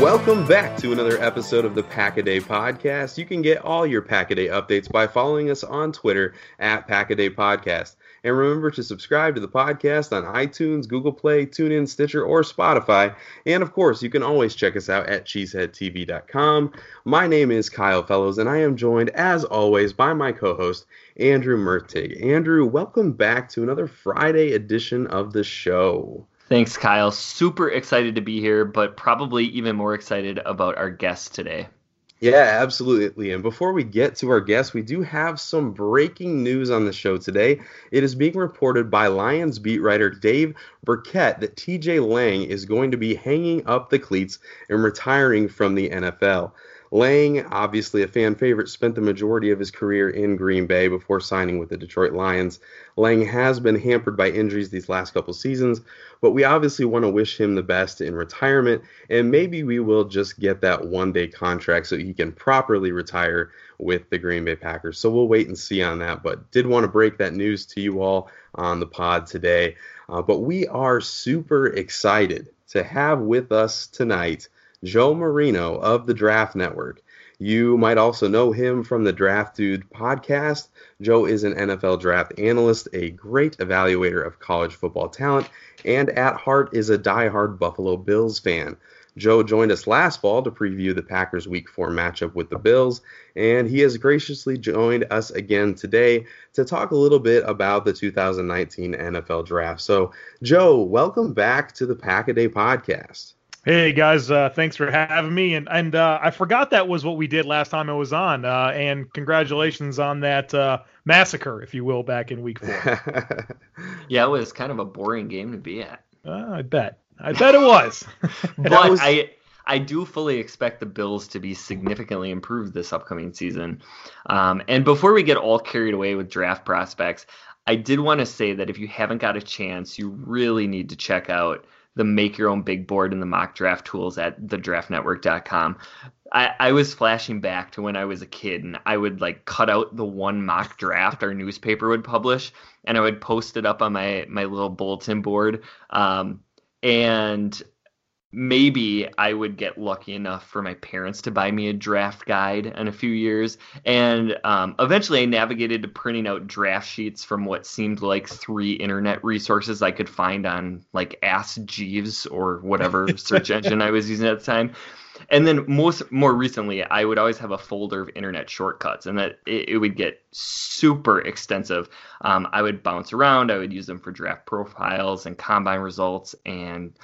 Welcome back to another episode of the Pack a Day Podcast. You can get all your Pack a Day updates by following us on Twitter at Pack a Day Podcast. And remember to subscribe to the podcast on iTunes, Google Play, TuneIn, Stitcher, or Spotify. And of course, you can always check us out at cheeseheadtv.com. My name is Kyle Fellows, and I am joined, as always, by my co host, Andrew Mertig. Andrew, welcome back to another Friday edition of the show. Thanks, Kyle. Super excited to be here, but probably even more excited about our guest today. Yeah, absolutely. And before we get to our guest, we do have some breaking news on the show today. It is being reported by Lions beat writer Dave Birkett that TJ Lang is going to be hanging up the cleats and retiring from the NFL. Lang, obviously a fan favorite, spent the majority of his career in Green Bay before signing with the Detroit Lions. Lang has been hampered by injuries these last couple seasons, but we obviously want to wish him the best in retirement, and maybe we will just get that one day contract so he can properly retire with the Green Bay Packers. So we'll wait and see on that, but did want to break that news to you all on the pod today. Uh, but we are super excited to have with us tonight Joe Marino of the Draft Network. You might also know him from the Draft Dude podcast. Joe is an NFL draft analyst, a great evaluator of college football talent, and at heart is a die-hard Buffalo Bills fan. Joe joined us last fall to preview the Packers Week 4 matchup with the Bills, and he has graciously joined us again today to talk a little bit about the 2019 NFL Draft. So, Joe, welcome back to the Pack a Day podcast. Hey guys, uh, thanks for having me. And and uh, I forgot that was what we did last time I was on. Uh, and congratulations on that uh, massacre, if you will, back in week four. yeah, it was kind of a boring game to be at. Uh, I bet. I bet it was. but was... I I do fully expect the Bills to be significantly improved this upcoming season. Um, and before we get all carried away with draft prospects, I did want to say that if you haven't got a chance, you really need to check out the make your own big board and the mock draft tools at thedraftnetwork.com. I, I was flashing back to when I was a kid and I would like cut out the one mock draft our newspaper would publish and I would post it up on my my little bulletin board. Um, and maybe I would get lucky enough for my parents to buy me a draft guide in a few years. And um, eventually I navigated to printing out draft sheets from what seemed like three internet resources I could find on like Ask Jeeves or whatever search engine I was using at the time. And then most more recently, I would always have a folder of internet shortcuts, and that it, it would get super extensive. Um, I would bounce around. I would use them for draft profiles and combine results and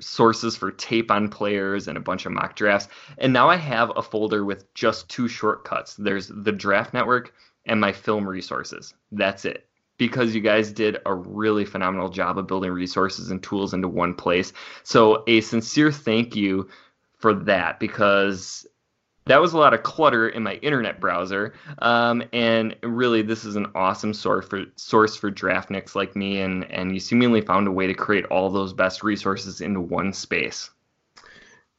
sources for tape on players and a bunch of mock drafts. And now I have a folder with just two shortcuts. There's the draft network and my film resources. That's it. Because you guys did a really phenomenal job of building resources and tools into one place. So, a sincere thank you for that because that was a lot of clutter in my internet browser. Um, and really, this is an awesome source for source for draftniks like me, and and you seemingly found a way to create all those best resources into one space.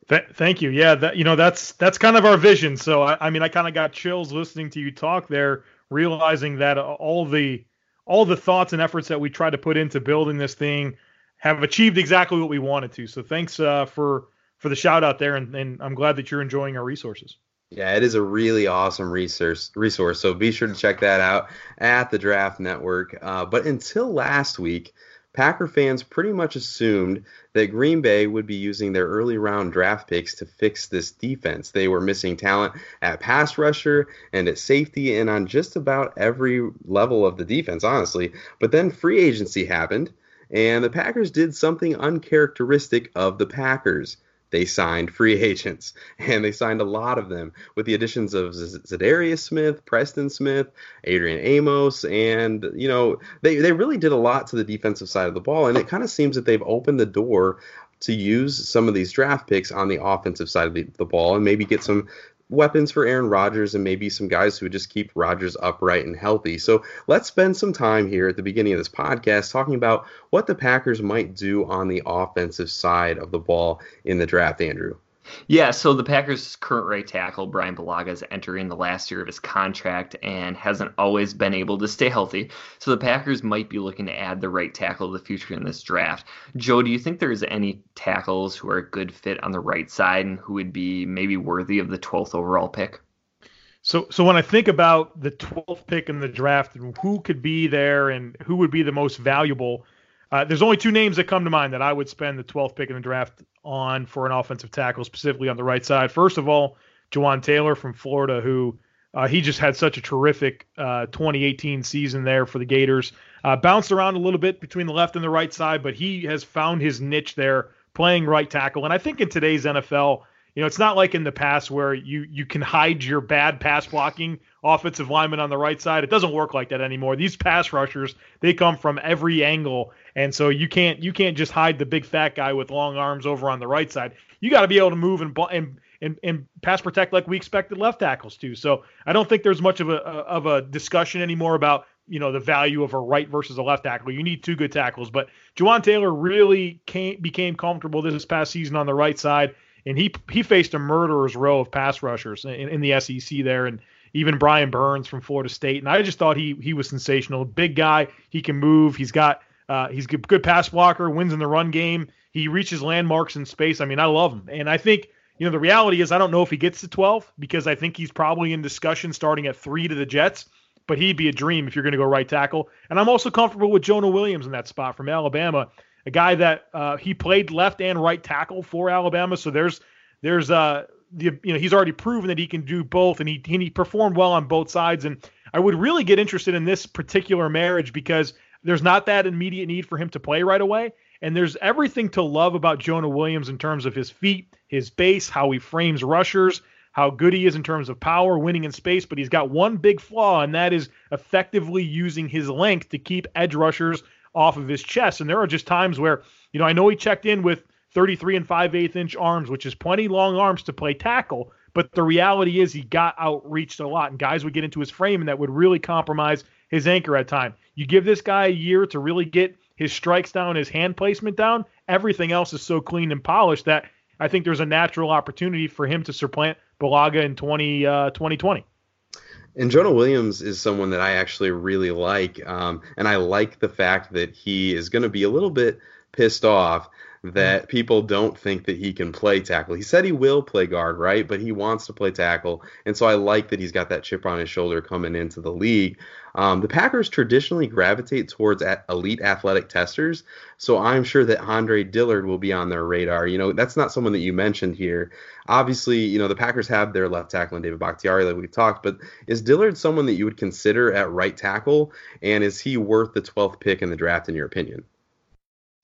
Th- thank you. Yeah, that you know that's that's kind of our vision. So I, I mean, I kind of got chills listening to you talk there, realizing that all the all the thoughts and efforts that we tried to put into building this thing have achieved exactly what we wanted to. So thanks uh, for for the shout out there, and, and I'm glad that you're enjoying our resources. Yeah, it is a really awesome resource. Resource, so be sure to check that out at the Draft Network. Uh, but until last week, Packer fans pretty much assumed that Green Bay would be using their early round draft picks to fix this defense. They were missing talent at pass rusher and at safety and on just about every level of the defense, honestly. But then free agency happened, and the Packers did something uncharacteristic of the Packers they signed free agents, and they signed a lot of them with the additions of Za'Darius Smith, Preston Smith, Adrian Amos, and you know they they really did a lot to the defensive side of the ball, and it kind of seems that they've opened the door to use some of these draft picks on the offensive side of the, the ball and maybe get some weapons for Aaron Rodgers and maybe some guys who would just keep Rodgers upright and healthy. So let's spend some time here at the beginning of this podcast talking about what the Packers might do on the offensive side of the ball in the draft, Andrew. Yeah, so the Packers' current right tackle, Brian Bulaga, is entering the last year of his contract and hasn't always been able to stay healthy. So the Packers might be looking to add the right tackle of the future in this draft. Joe, do you think there's any tackles who are a good fit on the right side and who would be maybe worthy of the 12th overall pick? So, so when I think about the 12th pick in the draft and who could be there and who would be the most valuable, uh, there's only two names that come to mind that I would spend the 12th pick in the draft on for an offensive tackle, specifically on the right side. First of all, Jawaan Taylor from Florida, who uh, he just had such a terrific uh, 2018 season there for the Gators. Uh, bounced around a little bit between the left and the right side, but he has found his niche there playing right tackle. And I think in today's NFL, you know, it's not like in the past where you you can hide your bad pass blocking offensive lineman on the right side. It doesn't work like that anymore. These pass rushers, they come from every angle, and so you can't you can't just hide the big fat guy with long arms over on the right side. You got to be able to move and and and, and pass protect like we expected left tackles to. So I don't think there's much of a of a discussion anymore about you know the value of a right versus a left tackle. You need two good tackles, but Jawaan Taylor really came, became comfortable this past season on the right side and he he faced a murderer's row of pass rushers in, in the SEC there, and even Brian Burns from Florida State. And I just thought he he was sensational. Big guy, he can move. He's got uh, he's good, good pass blocker, wins in the run game. He reaches landmarks in space. I mean, I love him, and I think you know the reality is I don't know if he gets to 12 because I think he's probably in discussion starting at three to the Jets. But he'd be a dream if you're going to go right tackle. And I'm also comfortable with Jonah Williams in that spot from Alabama a guy that uh, he played left and right tackle for Alabama. So there's there's uh the you know he's already proven that he can do both, and he and he performed well on both sides. And I would really get interested in this particular marriage because there's not that immediate need for him to play right away. And there's everything to love about Jonah Williams in terms of his feet, his base, how he frames rushers, how good he is in terms of power, winning in space. But he's got one big flaw, and that is effectively using his length to keep edge rushers off of his chest. And there are just times where, you know, I know he checked in with 33 and 5 8 inch arms, which is plenty long arms to play tackle. But the reality is he got outreached a lot, and guys would get into his frame, and that would really compromise his anchor at time. You give this guy a year to really get his strikes down, his hand placement down. Everything else is so clean and polished that I think there's a natural opportunity for him to supplant Bulaga in 20, uh, 2020. And Jonah Williams is someone that I actually really like, um, and I like the fact that he is going to be a little bit pissed off that people don't think that he can play tackle. He said he will play guard, right? But he wants to play tackle. And so I like that he's got that chip on his shoulder coming into the league. Um, the Packers traditionally gravitate towards elite athletic testers. So I'm sure that Andre Dillard will be on their radar. You know, that's not someone that you mentioned here. Obviously, you know, the Packers have their left tackle and David Bakhtiari, like we've talked, but is Dillard someone that you would consider at right tackle? And is he worth the 12th pick in the draft, in your opinion?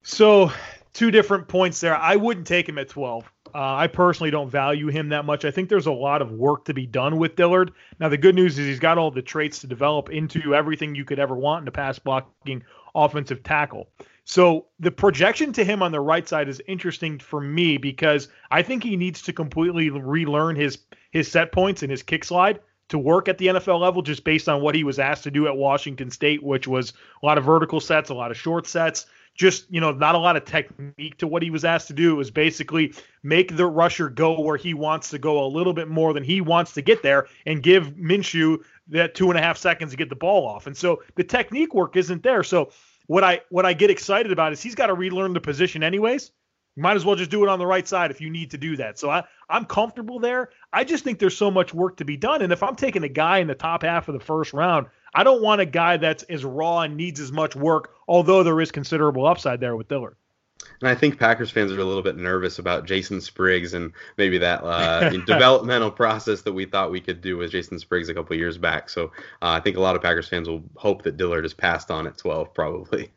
So two different points there. I wouldn't take him at 12. Uh, I personally don't value him that much. I think there's a lot of work to be done with Dillard. Now, the good news is he's got all the traits to develop into everything you could ever want in a pass blocking offensive tackle. So the projection to him on the right side is interesting for me because I think he needs to completely relearn his his set points and his kick slide to work at the NFL level just based on what he was asked to do at Washington State, which was a lot of vertical sets, a lot of short sets just you know not a lot of technique to what he was asked to do. It was basically make the rusher go where he wants to go a little bit more than he wants to get there, and give Minshew that two and a half seconds to get the ball off. And so the technique work isn't there. So what I what I get excited about is he's got to relearn the position anyways. You might as well just do it on the right side if you need to do that. So I, I'm comfortable there. I just think there's so much work to be done. And if I'm taking a guy in the top half of the first round, I don't want a guy that's as raw and needs as much work, although there is considerable upside there with Dillard. And I think Packers fans are a little bit nervous about Jason Spriggs and maybe that uh, developmental process that we thought we could do with Jason Spriggs a couple years back. So uh, I think a lot of Packers fans will hope that Dillard is passed on at 12, probably.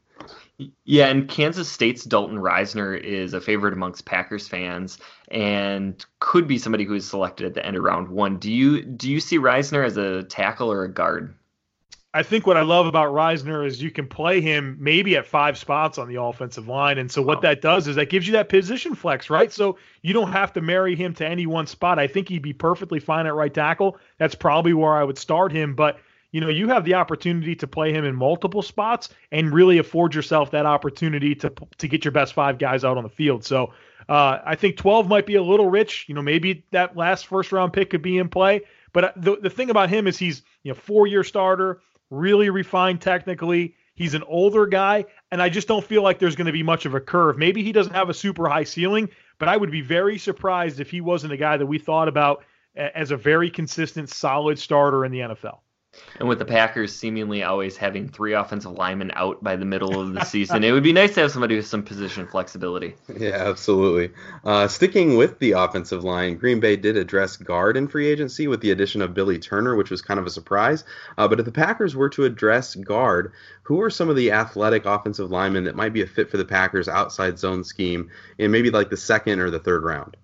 Yeah, and Kansas State's Dalton Risner is a favorite amongst Packers fans and could be somebody who is selected at the end of round one. Do you do you see Risner as a tackle or a guard? I think what I love about Risner is you can play him maybe at five spots on the offensive line. And so what that does is that gives you that position flex, right? So you don't have to marry him to any one spot. I think he'd be perfectly fine at right tackle. That's probably where I would start him. But you know, you have the opportunity to play him in multiple spots and really afford yourself that opportunity to to get your best five guys out on the field. So uh, I think 12 might be a little rich. You know, maybe that last first round pick could be in play. But uh, the, the thing about him is he's you know four year starter really refined technically. He's an older guy, and I just don't feel like there's going to be much of a curve. Maybe he doesn't have a super high ceiling, but I would be very surprised if he wasn't a guy that we thought about as a very consistent, solid starter in the NFL. And with the Packers seemingly always having three offensive linemen out by the middle of the season, it would be nice to have somebody with some position flexibility. Yeah, absolutely. Uh, sticking with the offensive line, Green Bay did address guard in free agency with the addition of Billy Turner, which was kind of a surprise. Uh, but if the Packers were to address guard, who are some of the athletic offensive linemen that might be a fit for the Packers outside zone scheme in maybe like the second or the third round?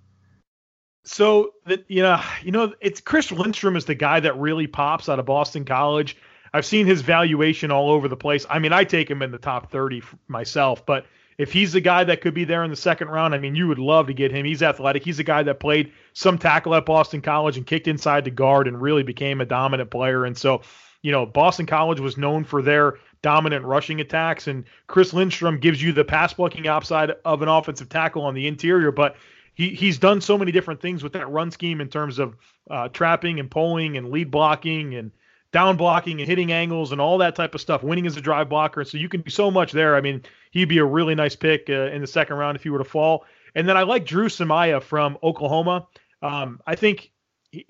So that you know, you know, it's Chris Lindstrom is the guy that really pops out of Boston College. I've seen his valuation all over the place. I mean, I take him in the top 30 myself, but if he's the guy that could be there in the second round, I mean, you would love to get him. He's athletic. He's a guy that played some tackle at Boston College and kicked inside the guard and really became a dominant player. And so, you know, Boston College was known for their dominant rushing attacks, and Chris Lindstrom gives you the pass blocking upside of an offensive tackle on the interior, but he he's done so many different things with that run scheme in terms of uh, trapping and pulling and lead blocking and down blocking and hitting angles and all that type of stuff, winning as a drive blocker. So you can do so much there. I mean, he'd be a really nice pick uh, in the second round if he were to fall. And then I like Dru Samia from Oklahoma. Um, I think he,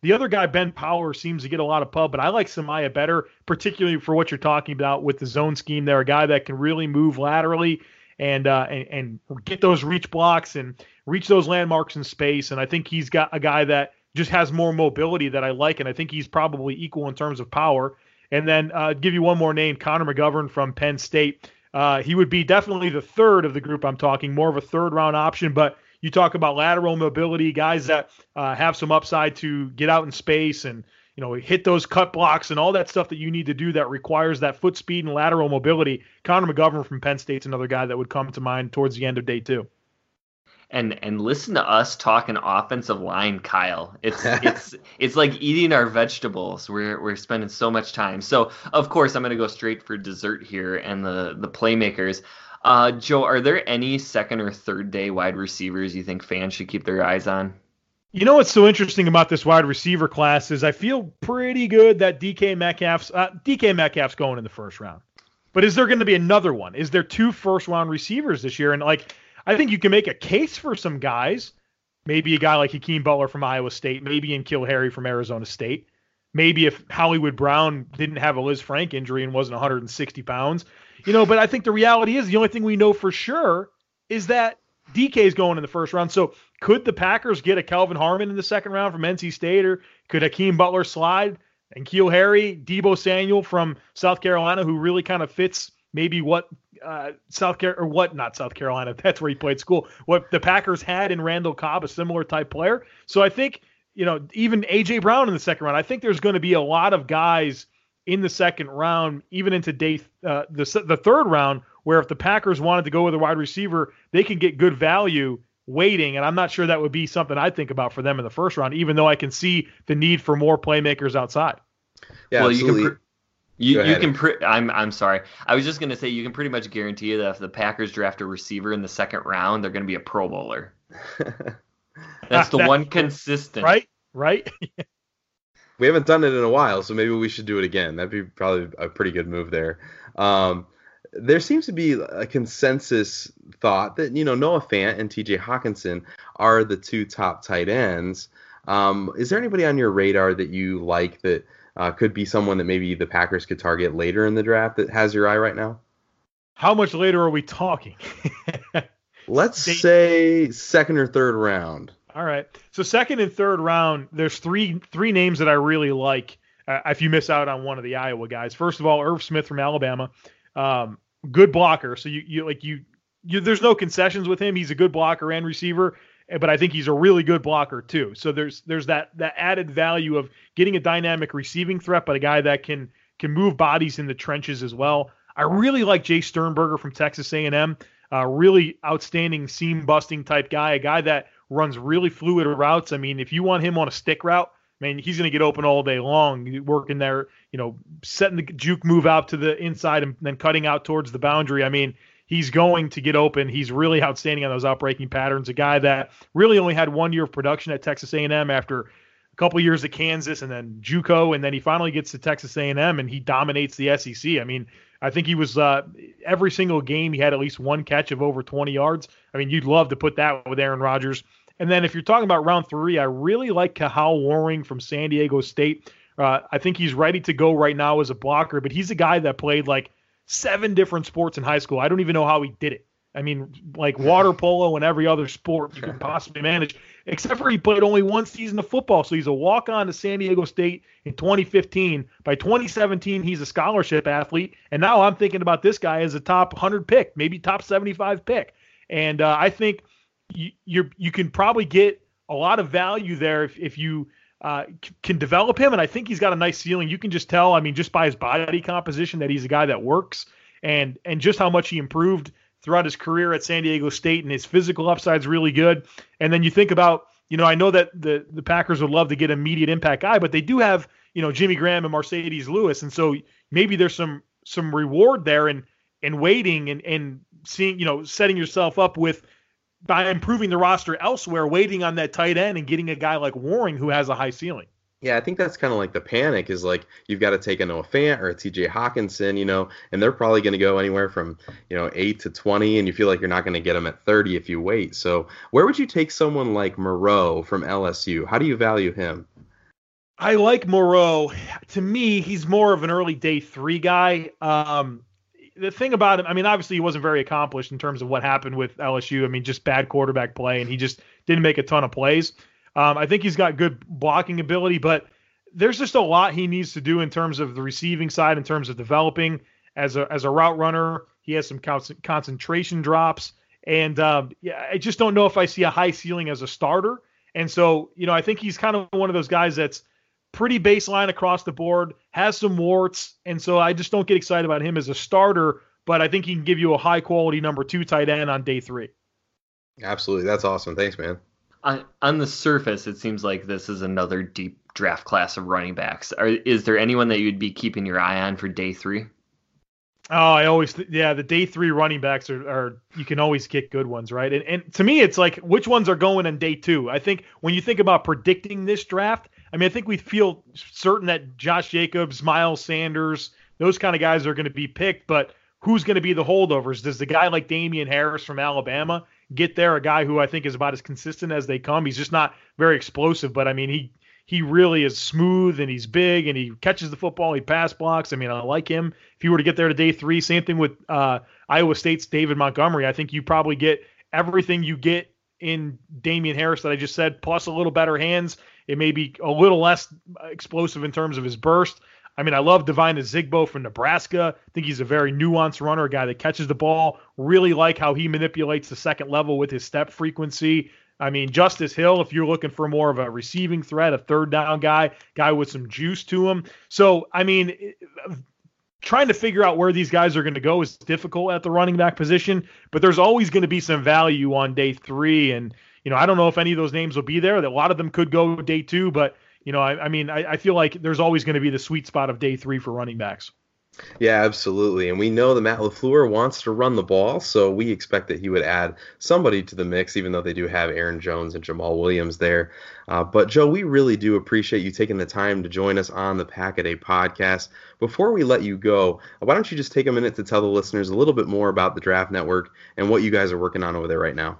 the other guy, Ben Power, seems to get a lot of pub, but I like Samia better, particularly for what you're talking about with the zone scheme there. A guy that can really move laterally and uh, and, and get those reach blocks and reach those landmarks in space. And I think he's got a guy that just has more mobility that I like, and I think he's probably equal in terms of power. And then uh, give you one more name, Connor McGovern from Penn State. Uh, he would be definitely the third of the group I'm talking, more of a third round option. But you talk about lateral mobility, guys that uh, have some upside to get out in space and you know, hit those cut blocks and all that stuff that you need to do that requires that foot speed and lateral mobility. Connor McGovern from Penn State's another guy that would come to mind towards the end of day two. And and listen to us talk an offensive line, Kyle. It's it's it's like eating our vegetables. We're we're spending so much time. So of course I'm gonna go straight for dessert here and the the playmakers. Uh, Joe, are there any second or third day wide receivers you think fans should keep their eyes on? You know what's so interesting about this wide receiver class is I feel pretty good that DK Metcalf's uh, DK Metcalf's going in the first round. But is there going to be another one? Is there two first round receivers this year? And like, I think you can make a case for some guys. Maybe a guy like Hakeem Butler from Iowa State, maybe N'Keal Harry from Arizona State. Maybe if Hollywood Brown didn't have a Lisfranc injury and wasn't 160 pounds, you know. But I think the reality is the only thing we know for sure is that DK is going in the first round. So could the Packers get a Kelvin Harmon in the second round from NC State, or could Hakeem Butler slide? N'Keal Harry, Deebo Samuel from South Carolina, who really kind of fits maybe what uh, South Carolina, or what not South Carolina. That's where he played school. What the Packers had in Randall Cobb, a similar type player. So I think you know even AJ Brown in the second round. I think there's going to be a lot of guys in the second round, even into day uh, the the third round, where if the Packers wanted to go with a wide receiver, they can get good value waiting. And I'm not sure that would be something I'd think about for them in the first round, even though I can see the need for more playmakers outside. Yeah, well, absolutely. you can. Pre- you, you can pre- I'm I'm sorry. I was just gonna say you can pretty much guarantee that if the Packers draft a receiver in the second round, they're gonna be a Pro Bowler. That's the one consistent. Right, right. we haven't done it in a while, so maybe we should do it again. That'd be probably a pretty good move there. Um, there seems to be a consensus thought that you know Noah Fant and T.J. Hockenson are the two top tight ends. Um, is there anybody on your radar that you like that uh, could be someone that maybe the Packers could target later in the draft that has your eye right now? How much later are we talking? Let's they, say second or third round. All right. So second and third round, there's three three names that I really like. Uh, if you miss out on one of the Iowa guys, first of all, Irv Smith from Alabama, um, good blocker. So you you like you, you there's no concessions with him. He's a good blocker and receiver, but I think he's a really good blocker too. So there's there's that that added value of getting a dynamic receiving threat, but a guy that can can move bodies in the trenches as well. I really like Jace Sternberger from Texas A&M. Uh, really outstanding seam busting type guy, a guy that runs really fluid routes. I mean, if you want him on a stick route, man, he's going to get open all day long, working there, you know, setting the juke move out to the inside and then cutting out towards the boundary. I mean, he's going to get open. He's really outstanding on those outbreaking patterns. A guy that really only had one year of production at Texas A&M after a couple years at Kansas and then JUCO, and then he finally gets to Texas A&M and he dominates the SEC. I mean, I think he was uh, every single game he had at least one catch of over 20 yards. I mean, you'd love to put that with Aaron Rodgers. And then if you're talking about round three, I really like Kahale Warring from San Diego State. Uh, I think he's ready to go right now as a blocker, but he's a guy that played like seven different sports in high school. I don't even know how he did it. I mean, like water polo and every other sport you can possibly manage, except for he played only one season of football. So he's a walk on to San Diego State in 2015. By 2017, he's a scholarship athlete. And now I'm thinking about this guy as a top 100 pick, maybe top 75 pick. And uh, I think you you you can probably get a lot of value there if, if you uh, can develop him. And I think he's got a nice ceiling. You can just tell, I mean, just by his body composition, that he's a guy that works, and and just how much he improved throughout his career at San Diego State, and his physical upside is really good. And then you think about, you know, I know that the the Packers would love to get immediate impact guy, but they do have, you know, Jimmy Graham and Marcedes Lewis, and so maybe there's some some reward there and and waiting and and seeing, you know, setting yourself up with by improving the roster elsewhere, waiting on that tight end and getting a guy like Warring who has a high ceiling. Yeah, I think that's kind of like the panic is like you've got to take a Noah Fant or a TJ Hockenson, you know, and they're probably going to go anywhere from, you know, 8 to 20 and you feel like you're not going to get them at 30 if you wait. So, where would you take someone like Moreau from LSU? How do you value him? I like Moreau. To me, he's more of an early day 3 guy. Um, the thing about him, I mean, obviously he wasn't very accomplished in terms of what happened with LSU. I mean, just bad quarterback play, and he just didn't make a ton of plays. Um, I think he's got good blocking ability, but there's just a lot he needs to do in terms of the receiving side, in terms of developing as a as a route runner. He has some con- concentration drops, and um, yeah, I just don't know if I see a high ceiling as a starter. And so, you know, I think he's kind of one of those guys that's pretty baseline across the board, has some warts, and so I just don't get excited about him as a starter. But I think he can give you a high quality number two tight end on day three. Absolutely, that's awesome. Thanks, man. On, on the surface, it seems like this is another deep draft class of running backs. Are, is there anyone that you'd be keeping your eye on for day three? Oh, I always th- yeah, the day three running backs are, are you can always get good ones, right? And and to me, it's like which ones are going on day two. I think when you think about predicting this draft, I mean, I think we feel certain that Josh Jacobs, Miles Sanders, those kind of guys are going to be picked. But who's going to be the holdovers? Does the guy like Damien Harris from Alabama get there? A guy who I think is about as consistent as they come. He's just not very explosive, but I mean he he really is smooth and he's big and he catches the football. He pass blocks. I mean I like him. If you were to get there to day three, same thing with uh, Iowa State's David Montgomery. I think you probably get everything you get in Damien Harris that I just said, plus a little better hands. It may be a little less explosive in terms of his burst. I mean, I love Devine Ozigbo from Nebraska. I think he's a very nuanced runner, a guy that catches the ball. Really like how he manipulates the second level with his step frequency. I mean, Justice Hill, if you're looking for more of a receiving threat, a third down guy, guy with some juice to him. So, I mean, trying to figure out where these guys are going to go is difficult at the running back position, but there's always going to be some value on day three. And, you know, I don't know if any of those names will be there. That A lot of them could go day two, but you know, I, I mean, I, I feel like there's always going to be the sweet spot of day three for running backs. Yeah, absolutely. And we know that Matt LaFleur wants to run the ball, so we expect that he would add somebody to the mix, even though they do have Aaron Jones and Jamaal Williams there. Uh, but, Joe, we really do appreciate you taking the time to join us on the Pack a Day podcast. Before we let you go, why don't you just take a minute to tell the listeners a little bit more about the Draft Network and what you guys are working on over there right now?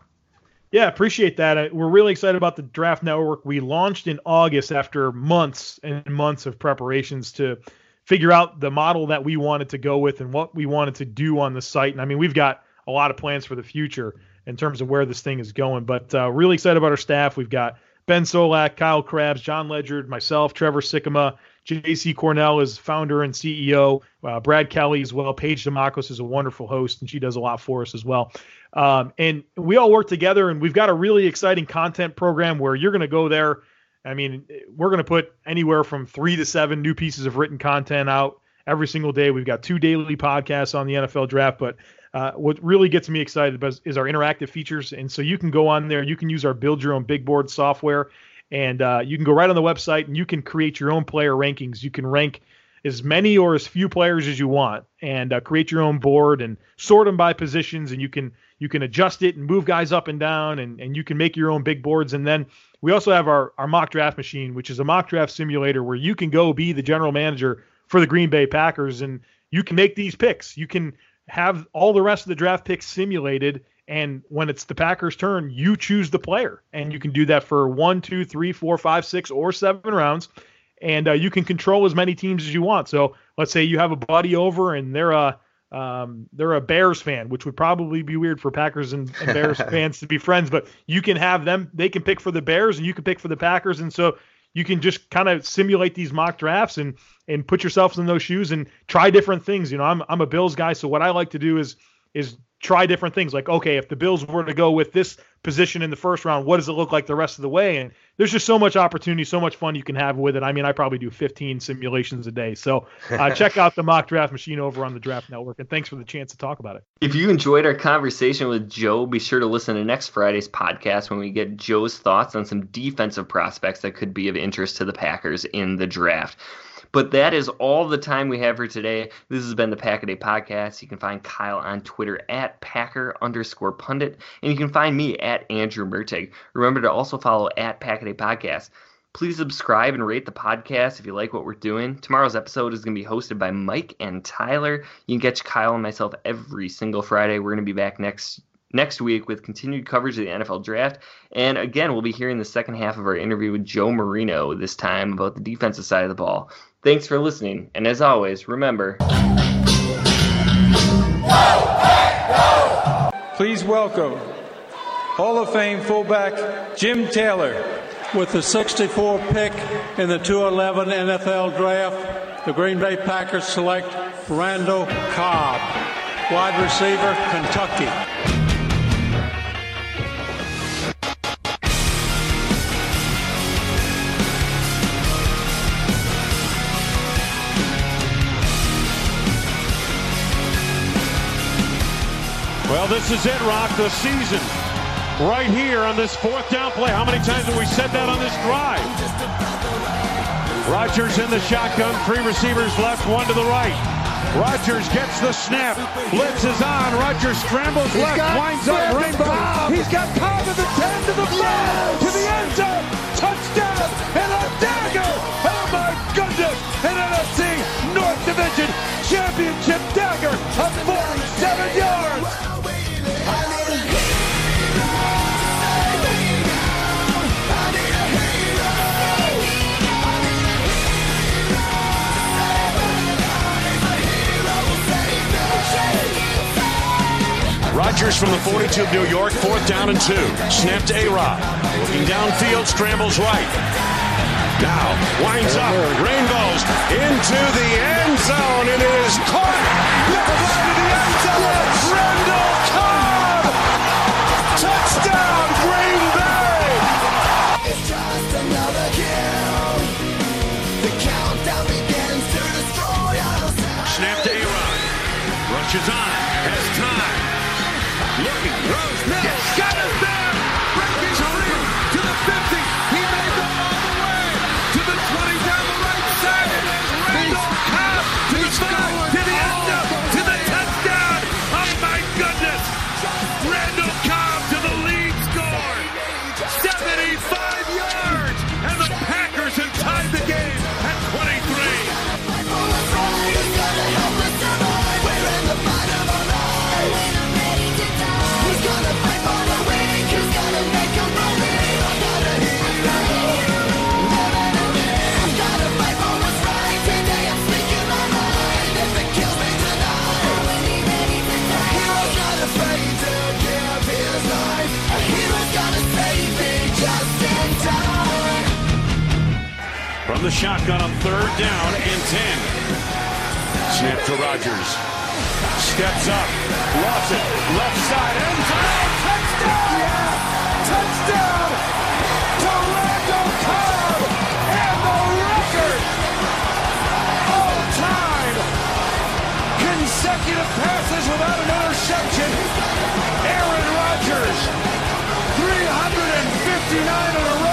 Yeah, appreciate that. We're really excited about the Draft Network. We launched in August after months and months of preparations to figure out the model that we wanted to go with and what we wanted to do on the site. And I mean, we've got a lot of plans for the future in terms of where this thing is going, but uh, really excited about our staff. We've got Ben Solak, Kyle Crabbs, Jon Ledyard, myself, Trevor Sikkema, JC Cornell is founder and CEO. Uh, Brad Kelly as well. Paige Demacos is a wonderful host, and she does a lot for us as well. Um, and we all work together, and we've got a really exciting content program where you're going to go there. I mean, we're going to put anywhere from three to seven new pieces of written content out every single day. We've got two daily podcasts on the NFL draft, but uh, what really gets me excited is our interactive features. And so you can go on there, you can use our build your own big board software, and uh, you can go right on the website and you can create your own player rankings. You can rank as many or as few players as you want and uh, create your own board and sort them by positions and you can you can adjust it and move guys up and down and, and you can make your own big boards and then we also have our, our mock draft machine which is a mock draft simulator where you can go be the general manager for the green bay packers and you can make these picks you can have all the rest of the draft picks simulated and when it's the packers turn you choose the player and you can do that for one two three four five six or seven rounds and uh, you can control as many teams as you want. So let's say you have a buddy over and they're a um, they're a Bears fan, which would probably be weird for Packers and, and Bears fans to be friends, but you can have them. They can pick for the Bears and you can pick for the Packers, and so you can just kind of simulate these mock drafts and and put yourself in those shoes and try different things. You know, I'm I'm a Bills guy, so what I like to do is is try different things. Like, okay, if the Bills were to go with this position in the first round, what does it look like the rest of the way? And there's just so much opportunity, so much fun you can have with it. I mean, I probably do 15 simulations a day. So uh, check out the mock draft machine over on the Draft Network. And thanks for the chance to talk about it. If you enjoyed our conversation with Joe, be sure to listen to next Friday's podcast when we get Joe's thoughts on some defensive prospects that could be of interest to the Packers in the draft. But that is all the time we have for today. This has been the Pack a Day Podcast. You can find Kyle on Twitter at Packer underscore pundit, and you can find me at Andrew Mertig. Remember to also follow at Pack a Day Podcast. Please subscribe and rate the podcast if you like what we're doing. Tomorrow's episode is going to be hosted by Mike and Tyler. You can catch Kyle and myself every single Friday. We're going to be back next next week with continued coverage of the NFL draft. And again, we'll be hearing the second half of our interview with Joe Marino this time about the defensive side of the ball. Thanks for listening, and as always, remember. Please welcome Hall of Fame fullback Jim Taylor. With the 64 pick in the 211 NFL Draft, the Green Bay Packers select Randall Cobb, wide receiver, Kentucky. Well, this is it, Rock, the season. Right here on this fourth down play. How many times have we said that on this drive? Rodgers in the shotgun, three receivers left, one to the right. Rodgers gets the snap. Blitz is on. Rodgers scrambles He's left, winds up rainbow. He's got Cobb to the 10, to the 5, yes. to the end zone. Touchdown and a dagger. Oh my goodness! An NFC North Division Championship dagger a 47 yards. Rodgers from the 42 of New York, fourth down and two. Snap to A-Rod. Looking downfield, scrambles right. Now winds up, rainbows into the end zone. and It is caught. Yes. To the end zone. Yes. She's on. the shotgun on third down and 10. Snap to Rodgers. Steps up. Loves it. Left side. End zone. Touchdown. Yes. Touchdown. To Randall Cobb. And the record. All time. Consecutive passes without an interception. Aaron Rodgers. 359 in a row.